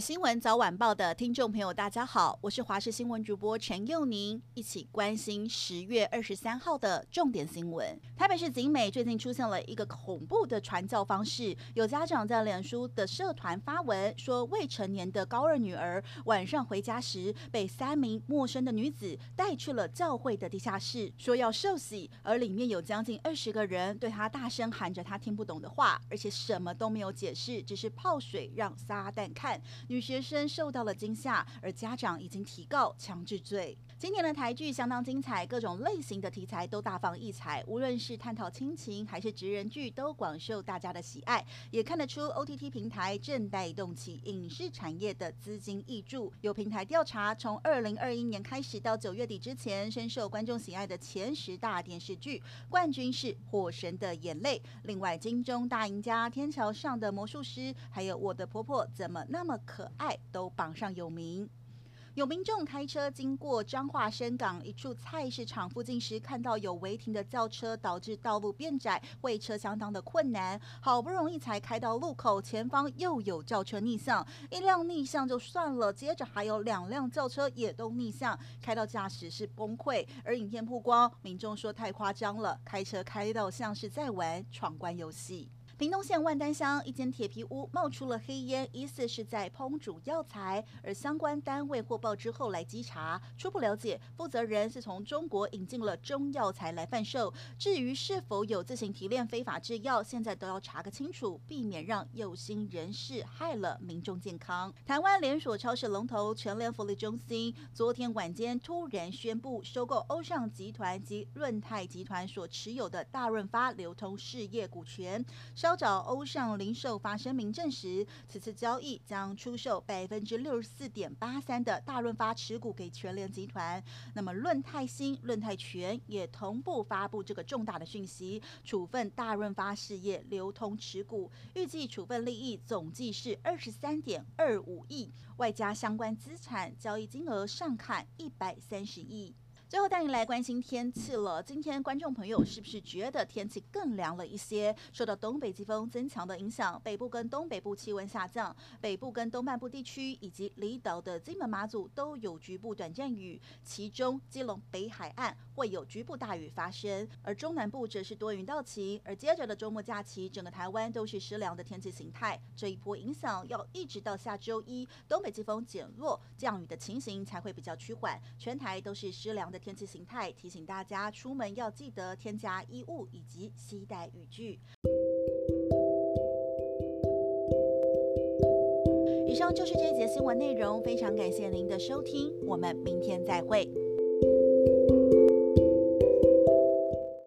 新闻早晚报的听众朋友，大家好，我是华视新闻主播陈佑宁，一起关心十月二十三号的重点新闻。台北市景美最近出现了一个恐怖的传教方式，有家长在脸书的社团发文说，未成年的高二女儿晚上回家时，被三名陌生的女子带去了教会的地下室，说要受洗，而里面有将近二十个人对她大声喊着她听不懂的话，而且什么都没有解释，只是泡水让撒旦看。女学生受到了惊吓，而家长已经提告强制罪。今年的台剧相当精彩，各种类型的题材都大放异彩，无论是探讨亲情还是职人剧，都广受大家的喜爱。也看得出 OTT 平台正带动起影视产业的资金挹注。有平台调查，从二零二一年开始到九月底之前，深受观众喜爱的前十大电视剧冠军是《火神的眼泪》，另外金钟大赢家《天桥上的魔术师》，还有《我的婆婆怎么那么可爱》都榜上有名。有民众开车经过彰化深港一处菜市场附近时，看到有违停的轿车，导致道路变窄，会车相当的困难。好不容易才开到路口，前方又有轿车逆向，一辆逆向就算了，接着还有两辆轿车也都逆向，开到驾驶室崩溃。而影片曝光，民众说太夸张了，开车开到像是在玩闯关游戏。屏东县万丹乡一间铁皮屋冒出了黑烟，疑似是在烹煮药材，而相关单位获报之后来稽查，初步了解，负责人是从中国引进了中药材来贩售。至于是否有自行提炼非法制药，现在都要查个清楚，避免让有心人士害了民众健康。台湾连锁超市龙头全联福利中心昨天晚间突然宣布收购欧尚集团及润泰集团所持有的大润发流通事业股权。稍早，欧尚零售发声明证实，此次交易将出售百分之六十四点八三的大润发持股给全联集团。那么，润泰新、润泰全也同步发布这个重大的讯息，处分大润发事业流通持股，预计处分利益总计是二十三点二五亿，外加相关资产交易金额上看一百三十亿。最后带你来关心天气了。今天观众朋友是不是觉得天气更凉了一些？受到东北季风增强的影响，北部跟东北部气温下降，北部跟东半部地区以及离岛的金门马祖都有局部短暂雨，其中基隆北海岸会有局部大雨发生，而中南部则是多云到晴。而接着的周末假期，整个台湾都是湿凉的天气形态。这一波影响要一直到下周一，东北季风减弱，降雨的情形才会比较趋缓，全台都是湿凉的。天气形态，提醒大家出门要记得添加衣物以及携带雨具。以上就是这一节新闻内容，非常感谢您的收听，我们明天再会。